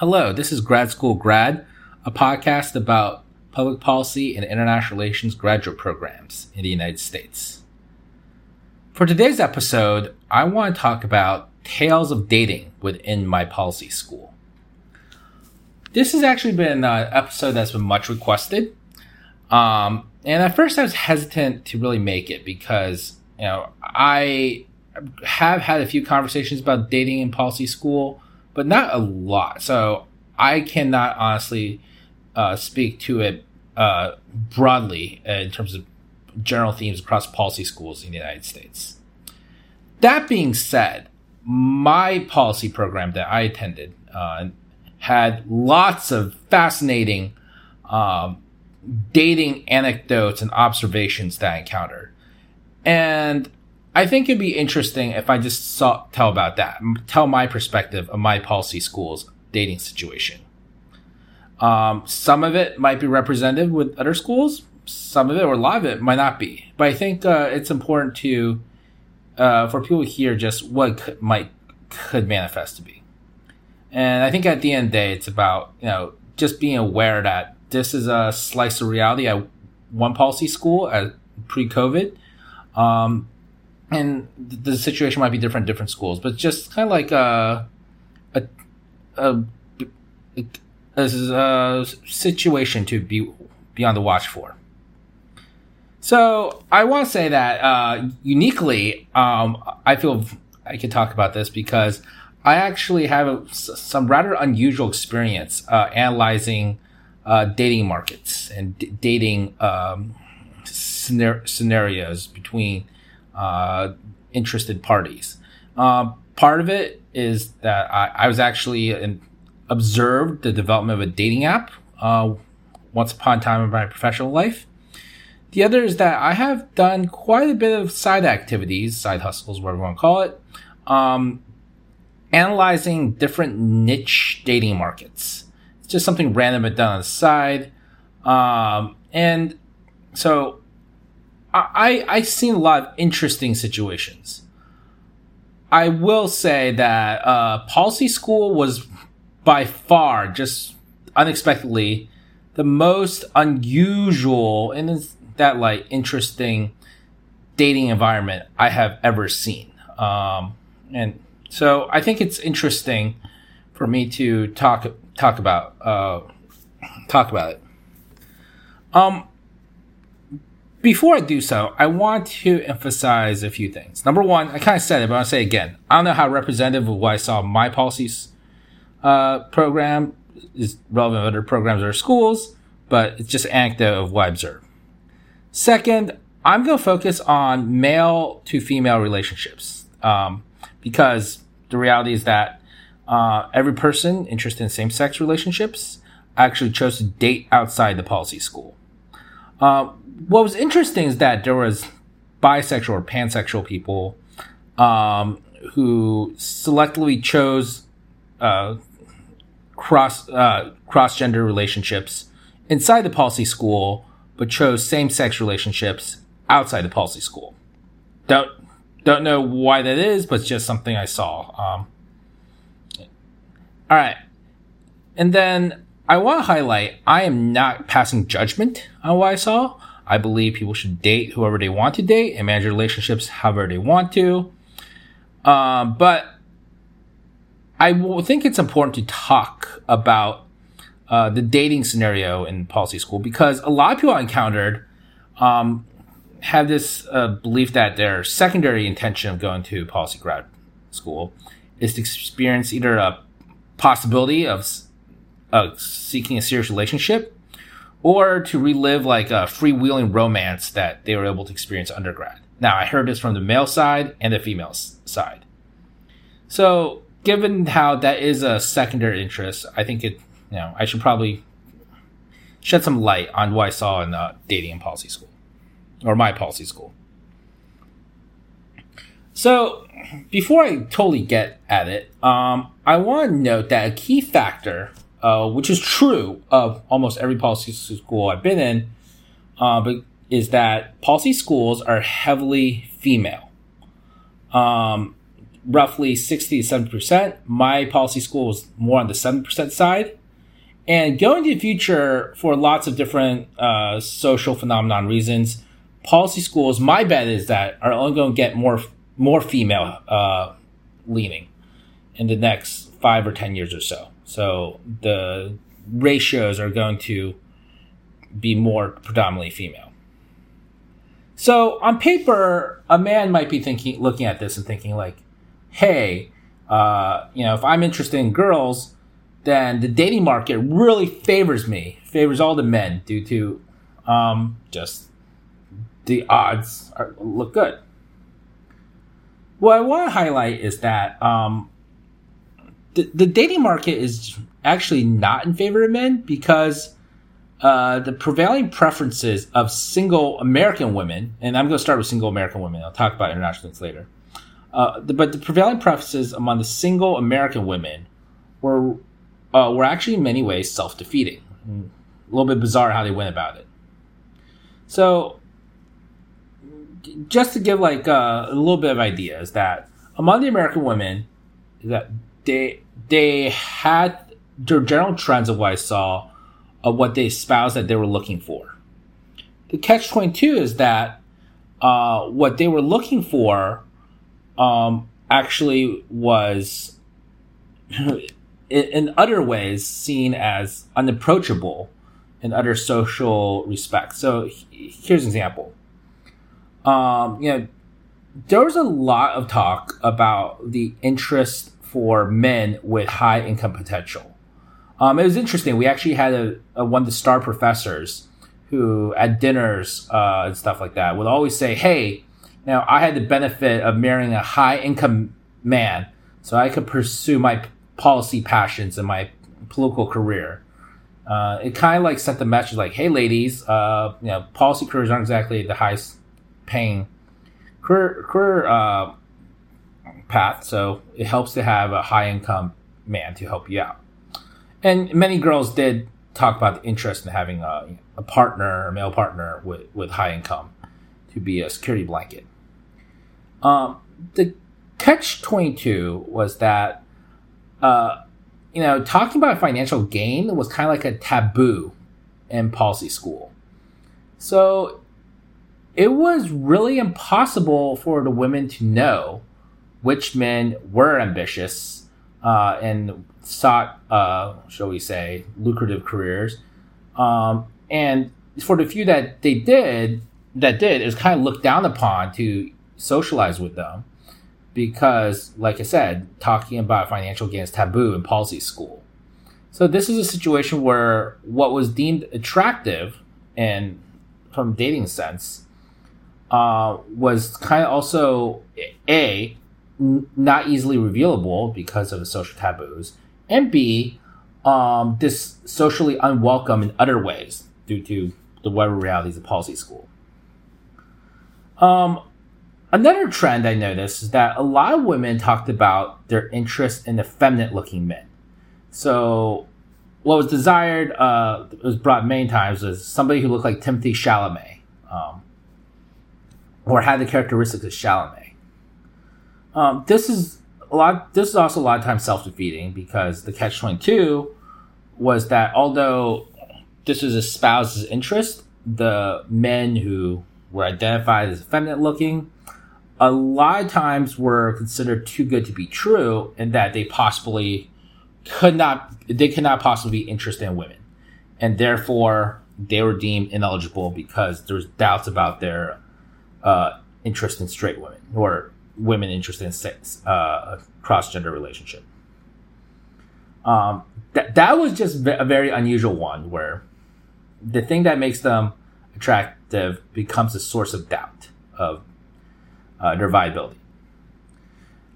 Hello, this is Grad School Grad, a podcast about public policy and international relations graduate programs in the United States. For today's episode, I want to talk about tales of dating within my policy school. This has actually been an episode that's been much requested. Um, and at first, I was hesitant to really make it because, you know, I have had a few conversations about dating in policy school but not a lot. So I cannot honestly uh, speak to it uh, broadly in terms of general themes across policy schools in the United States. That being said, my policy program that I attended uh, had lots of fascinating um, dating anecdotes and observations that I encountered. And I think it'd be interesting if I just saw, tell about that, tell my perspective of my policy school's dating situation. Um, some of it might be representative with other schools. Some of it, or a lot of it, might not be. But I think uh, it's important to uh, for people hear just what could, might could manifest to be. And I think at the end of the day, it's about you know just being aware that this is a slice of reality at one policy school at pre-COVID. Um, and the situation might be different different schools, but just kind of like a a, a, a, a situation to be be on the watch for. So I want to say that uh, uniquely, um, I feel I can talk about this because I actually have a, some rather unusual experience uh, analyzing uh, dating markets and d- dating um, scenar- scenarios between uh, interested parties. Uh, part of it is that I, I was actually in, observed the development of a dating app uh, once upon a time in my professional life. The other is that I have done quite a bit of side activities, side hustles, whatever you want to call it, um, analyzing different niche dating markets. It's just something random I've done on the side. Um, and so I I've seen a lot of interesting situations. I will say that uh, policy school was by far just unexpectedly the most unusual and that like interesting dating environment I have ever seen. Um, and so I think it's interesting for me to talk talk about uh, talk about it. Um, before I do so, I want to emphasize a few things. Number one, I kind of said it, but I'll say it again. I don't know how representative of what I saw my policies uh, program is relevant to other programs or schools, but it's just an anecdote of what I observed. Second, I'm going to focus on male to female relationships um, because the reality is that uh, every person interested in same sex relationships actually chose to date outside the policy school. Uh, what was interesting is that there was bisexual or pansexual people um, who selectively chose uh, cross uh, cross gender relationships inside the policy school, but chose same sex relationships outside the policy school. Don't don't know why that is, but it's just something I saw. Um, all right, and then I want to highlight I am not passing judgment on what I saw. I believe people should date whoever they want to date and manage relationships however they want to. Um, but I think it's important to talk about uh, the dating scenario in policy school because a lot of people I encountered um, have this uh, belief that their secondary intention of going to policy grad school is to experience either a possibility of uh, seeking a serious relationship or to relive like a freewheeling romance that they were able to experience undergrad. Now, I heard this from the male side and the female side. So, given how that is a secondary interest, I think it, you know, I should probably shed some light on what I saw in uh, dating and policy school, or my policy school. So, before I totally get at it, um, I want to note that a key factor uh, which is true of almost every policy school I've been in, uh, but is that policy schools are heavily female. Um, roughly 60 to 70%. My policy school was more on the 7% side. And going to the future for lots of different uh, social phenomenon reasons, policy schools, my bet is that are only going to get more more female uh, leaning in the next five or ten years or so. So the ratios are going to be more predominantly female. So on paper, a man might be thinking, looking at this and thinking like, "Hey, uh, you know, if I'm interested in girls, then the dating market really favors me, favors all the men due to um, just the odds are, look good." What I want to highlight is that um, the, dating market is actually not in favor of men because uh, the prevailing preferences of single American women, and I'm going to start with single American women. I'll talk about international later. Uh, the, but the prevailing preferences among the single American women were uh, were actually in many ways self defeating. A little bit bizarre how they went about it. So, just to give like uh, a little bit of idea, is that among the American women, that they they had their general trends of what I saw of what they espoused that they were looking for. The catch 22 is that uh, what they were looking for um, actually was, in, other ways, seen as unapproachable in other social respects. So here's an example. Um, you know, there was a lot of talk about the interest for men with high income potential. Um, it was interesting. We actually had a, a, one of the star professors who, at dinners uh, and stuff like that, would always say, "Hey, now I had the benefit of marrying a high income man, so I could pursue my policy passions and my political career." Uh, it kind of like sent the message like, "Hey, ladies, uh, you know, policy careers aren't exactly the highest paying career, career uh, path, so it helps to have a high income man to help you out." and many girls did talk about the interest in having a, a partner, a male partner with, with high income to be a security blanket. Um, the catch 22 was that, uh, you know, talking about financial gain was kind of like a taboo in policy school. So it was really impossible for the women to know which men were ambitious uh, and sought, uh, shall we say, lucrative careers. Um, and for the few that they did, that did, it was kind of looked down upon to socialize with them because, like I said, talking about financial gain is taboo in policy school. So this is a situation where what was deemed attractive and from dating sense uh, was kind of also a not easily revealable because of social taboos, and B, um, this socially unwelcome in other ways due to the weather realities of policy school. Um, another trend I noticed is that a lot of women talked about their interest in effeminate looking men. So, what was desired, uh, was brought many times, was somebody who looked like Timothy Chalamet, um, or had the characteristics of Chalamet. Um, this is a lot. This is also a lot of times self defeating because the catch twenty two was that although this was a spouse's interest, the men who were identified as feminine looking, a lot of times were considered too good to be true, and that they possibly could not, they could not possibly be interested in women, and therefore they were deemed ineligible because there was doubts about their uh, interest in straight women or women interested in sex, uh, cross gender relationship. Um, that that was just a very unusual one where the thing that makes them attractive becomes a source of doubt of uh, their viability.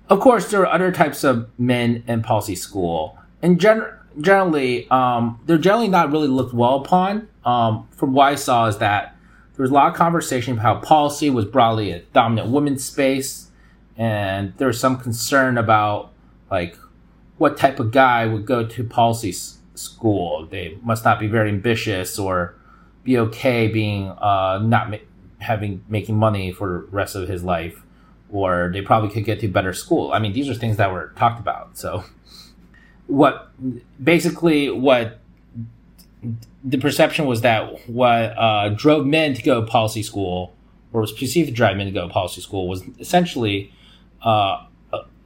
Of course, there are other types of men in policy school, and gen- generally, um, they're generally not really looked well upon. Um, from what I saw, is that there was a lot of conversation about how policy was broadly a dominant women's space, and there was some concern about like what type of guy would go to policy school. They must not be very ambitious or be okay being uh, not ma- having making money for the rest of his life, or they probably could get to a better school. I mean, these are things that were talked about. So, what basically what the perception was that what uh, drove men to go to policy school, or was perceived to drive men to go to policy school, was essentially uh,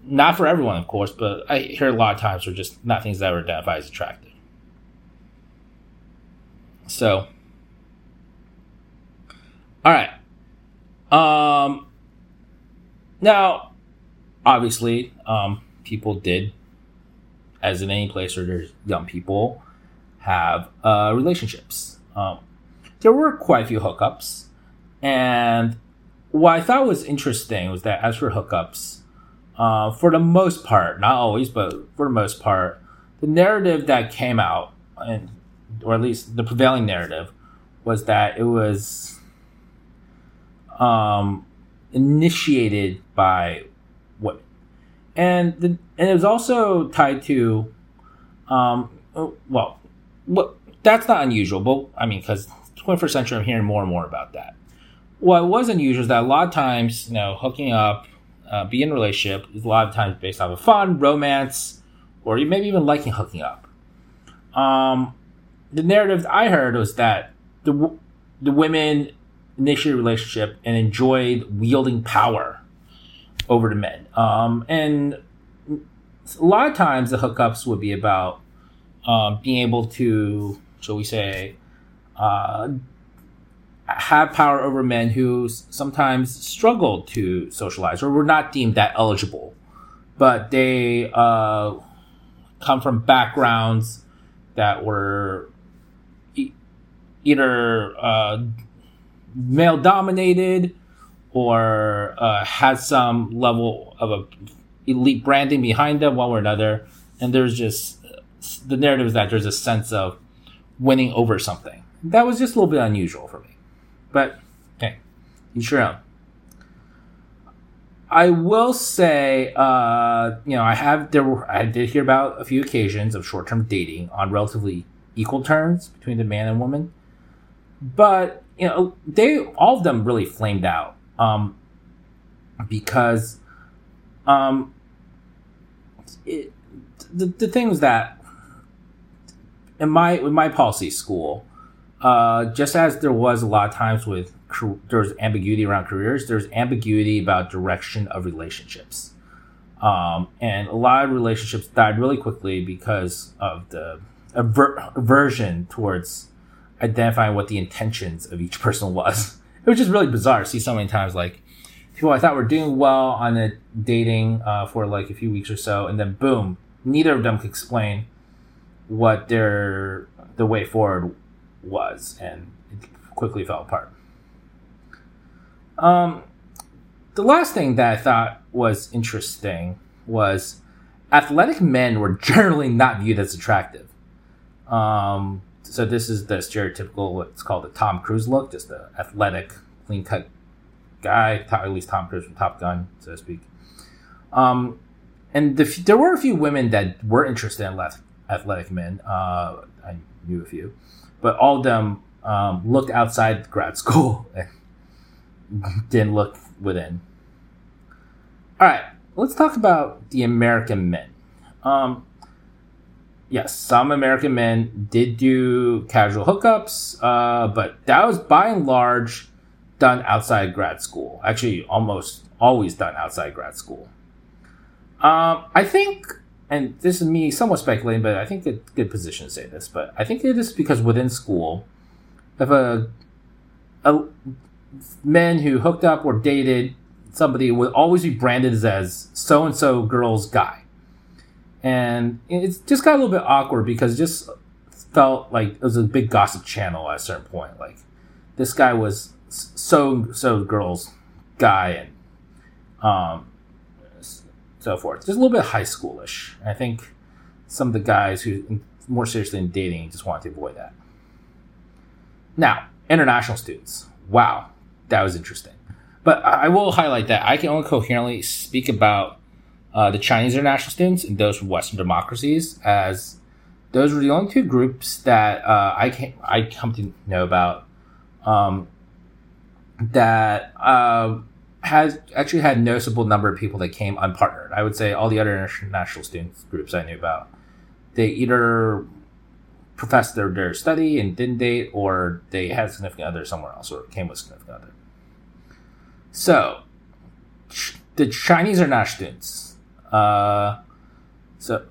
not for everyone, of course, but I hear a lot of times were just not things that were identified as attractive. So, all right. Um, now, obviously, um, people did, as in any place where there's young people, have uh, relationships. Um, there were quite a few hookups, and what I thought was interesting was that as for hookups, uh, for the most part, not always, but for the most part, the narrative that came out, and or at least the prevailing narrative, was that it was um, initiated by women, and the, and it was also tied to, um, oh, well, what that's not unusual, but I mean, because 21st century, I'm hearing more and more about that. What was unusual is that a lot of times, you know, hooking up, uh, being in a relationship is a lot of times based off of fun, romance, or maybe even liking hooking up. Um, the narrative I heard was that the the women initiated a relationship and enjoyed wielding power over the men. Um, and a lot of times the hookups would be about um, being able to, shall we say, uh, have power over men who sometimes struggled to socialize or were not deemed that eligible, but they uh, come from backgrounds that were e- either uh, male dominated or uh, had some level of a elite branding behind them one way or another. And there's just the narrative is that there's a sense of winning over something. That was just a little bit unusual for me but hey sure am I will say, uh, you know, I have there. Were, I did hear about a few occasions of short-term dating on relatively equal terms between the man and woman, but you know, they all of them really flamed out um, because um, it, the the thing was that in my in my policy school, uh, just as there was a lot of times with there was ambiguity around careers, there's ambiguity about direction of relationships. Um, and a lot of relationships died really quickly because of the aver- aversion towards identifying what the intentions of each person was. It was just really bizarre to see so many times like people I thought were doing well on a dating uh, for like a few weeks or so, and then boom, neither of them could explain what their the way forward was, and it quickly fell apart. Um, the last thing that I thought was interesting was athletic men were generally not viewed as attractive. Um, so this is the stereotypical what's called the Tom Cruise look, just the athletic, clean cut guy, at least Tom Cruise from Top Gun, so to speak. Um, and the, there were a few women that were interested in athletic men. Uh, I knew a few, but all of them um, looked outside grad school and didn't look within. All right, let's talk about the American men. Um, yes, some American men did do casual hookups, uh, but that was by and large done outside grad school. Actually, almost always done outside grad school. Um, I think, and this is me somewhat speculating, but I think a good position to say this, but I think it is because within school, if a, a men who hooked up or dated somebody would always be branded as so and so girl's guy and it just got a little bit awkward because it just felt like it was a big gossip channel at a certain point. Like this guy was so so girls guy and um so forth. Just a little bit high schoolish. I think some of the guys who more seriously in dating just want to avoid that. Now, international students. Wow, that was interesting. But I will highlight that I can only coherently speak about uh, the Chinese international students and those from Western democracies, as those were the only two groups that uh, I came, I come to know about um, that uh, has actually had a noticeable number of people that came unpartnered. I would say all the other international student groups I knew about, they either professed their, their study and didn't date, or they had significant other somewhere else, or came with significant other. So, the Chinese international students, uh, so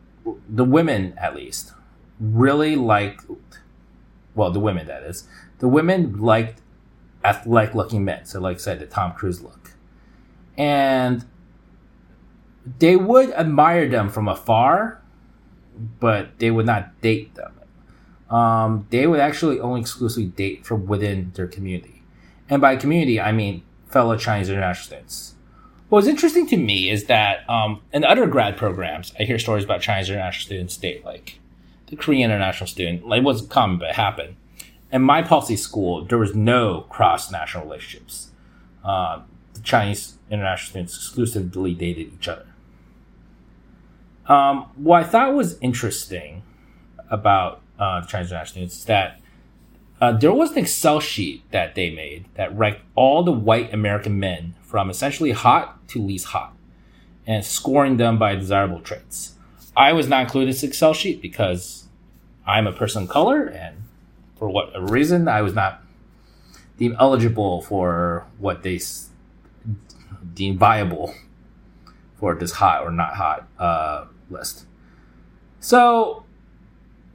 the women at least, really liked, well, the women that is, the women liked athletic looking men. So, like I said, the Tom Cruise look. And they would admire them from afar, but they would not date them. Um, they would actually only exclusively date from within their community. And by community, I mean fellow Chinese international students. What was interesting to me is that um, in other grad programs, I hear stories about Chinese international students date like the Korean international student. Like it wasn't common, but it happened. In my policy school, there was no cross national relationships. Uh, the Chinese international students exclusively dated each other. Um, what I thought was interesting about uh, the Chinese international students is that uh, there was an Excel sheet that they made that ranked all the white American men from essentially hot to least hot and scoring them by desirable traits. I was not included in this Excel sheet because I'm a person of color and for what reason I was not deemed eligible for what they deem viable for this hot or not hot uh, list. So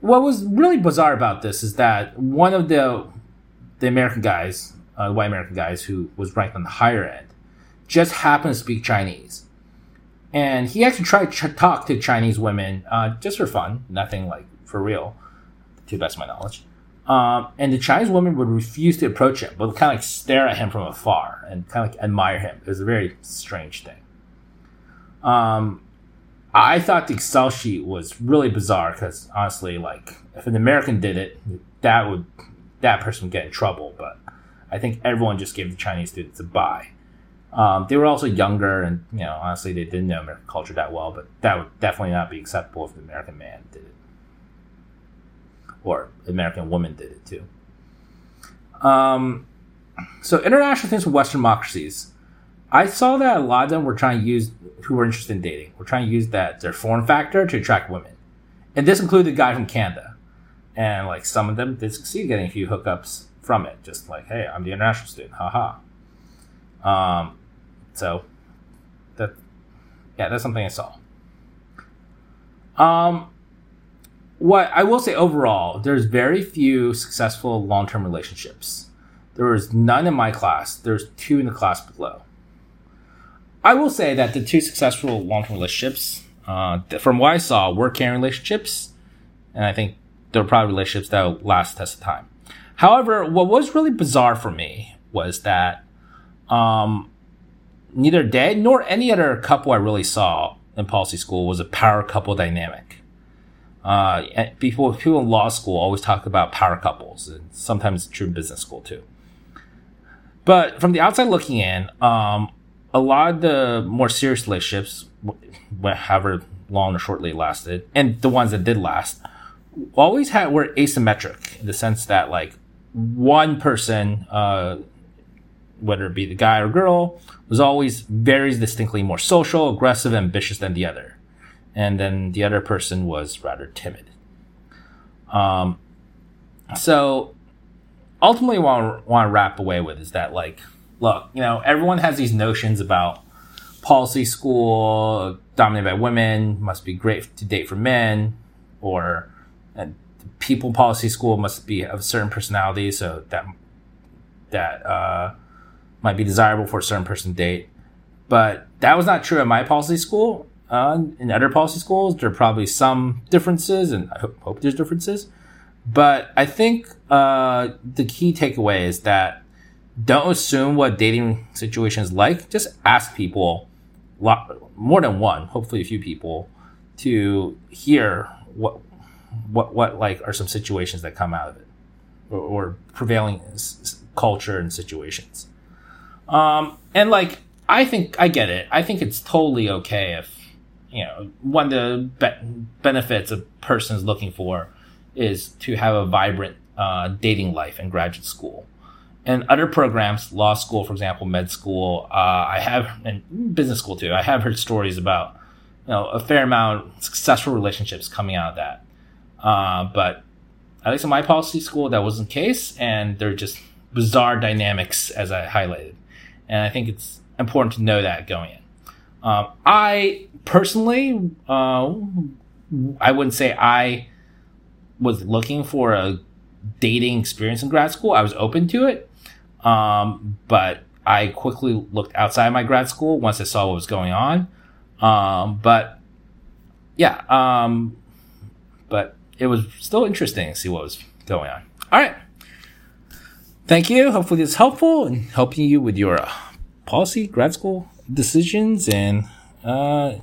what was really bizarre about this is that one of the the American guys, uh, white American guys, who was ranked on the higher end, just happened to speak Chinese, and he actually tried to talk to Chinese women uh, just for fun, nothing like for real, to the best of my knowledge. Um, and the Chinese women would refuse to approach him, but kind of like stare at him from afar and kind of like admire him. It was a very strange thing. Um, I thought the Excel sheet was really bizarre because honestly, like if an American did it, that would that person would get in trouble. But I think everyone just gave the Chinese students a bye. Um, they were also younger, and you know, honestly, they didn't know American culture that well. But that would definitely not be acceptable if an American man did it, or American women did it too. Um, so international things from Western democracies. I saw that a lot of them were trying to use who were interested in dating. We're trying to use that their foreign factor to attract women, and this included a guy from Canada, and like some of them did succeed getting a few hookups from it. Just like, hey, I'm the international student, haha. Um, so that yeah, that's something I saw. Um, what I will say overall, there's very few successful long term relationships. There was none in my class. There's two in the class below. I will say that the two successful long term relationships, uh, from what I saw, were caring relationships, and I think they're probably relationships that will last test of time. However, what was really bizarre for me was that um, neither they nor any other couple I really saw in policy school was a power couple dynamic. Uh, people people in law school always talk about power couples, and sometimes true in business school too. But from the outside looking in, um, a lot of the more serious relationships, however long or shortly lasted, and the ones that did last, always had were asymmetric in the sense that like one person, uh, whether it be the guy or girl, was always very distinctly more social, aggressive, ambitious than the other, and then the other person was rather timid. Um, so ultimately, what I want to wrap away with is that like look, you know, everyone has these notions about policy school dominated by women must be great to date for men, or people policy school must be of a certain personality, so that that uh, might be desirable for a certain person to date. But that was not true at my policy school. Uh, in other policy schools, there are probably some differences, and I hope, hope there's differences. But I think uh, the key takeaway is that don't assume what dating situation is like. Just ask people, lot, more than one, hopefully a few people, to hear what what what like are some situations that come out of it, or, or prevailing culture and situations. Um, and like I think I get it. I think it's totally okay if you know one of the be- benefits a person is looking for is to have a vibrant uh, dating life in graduate school and other programs, law school, for example, med school, uh, I have, and business school too, I have heard stories about, you know, a fair amount of successful relationships coming out of that. Uh, but at least in my policy school, that wasn't the case, and there are just bizarre dynamics, as I highlighted. And I think it's important to know that going in. Um, I personally, uh, I wouldn't say I was looking for a dating experience in grad school. I was open to it, um, but I quickly looked outside my grad school once I saw what was going on. Um, but yeah, um, but it was still interesting to see what was going on. All right. Thank you. Hopefully, this is helpful in helping you with your uh, policy, grad school decisions, and uh,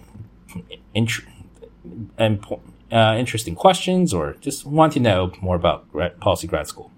int- and uh, interesting questions, or just want to know more about policy grad school.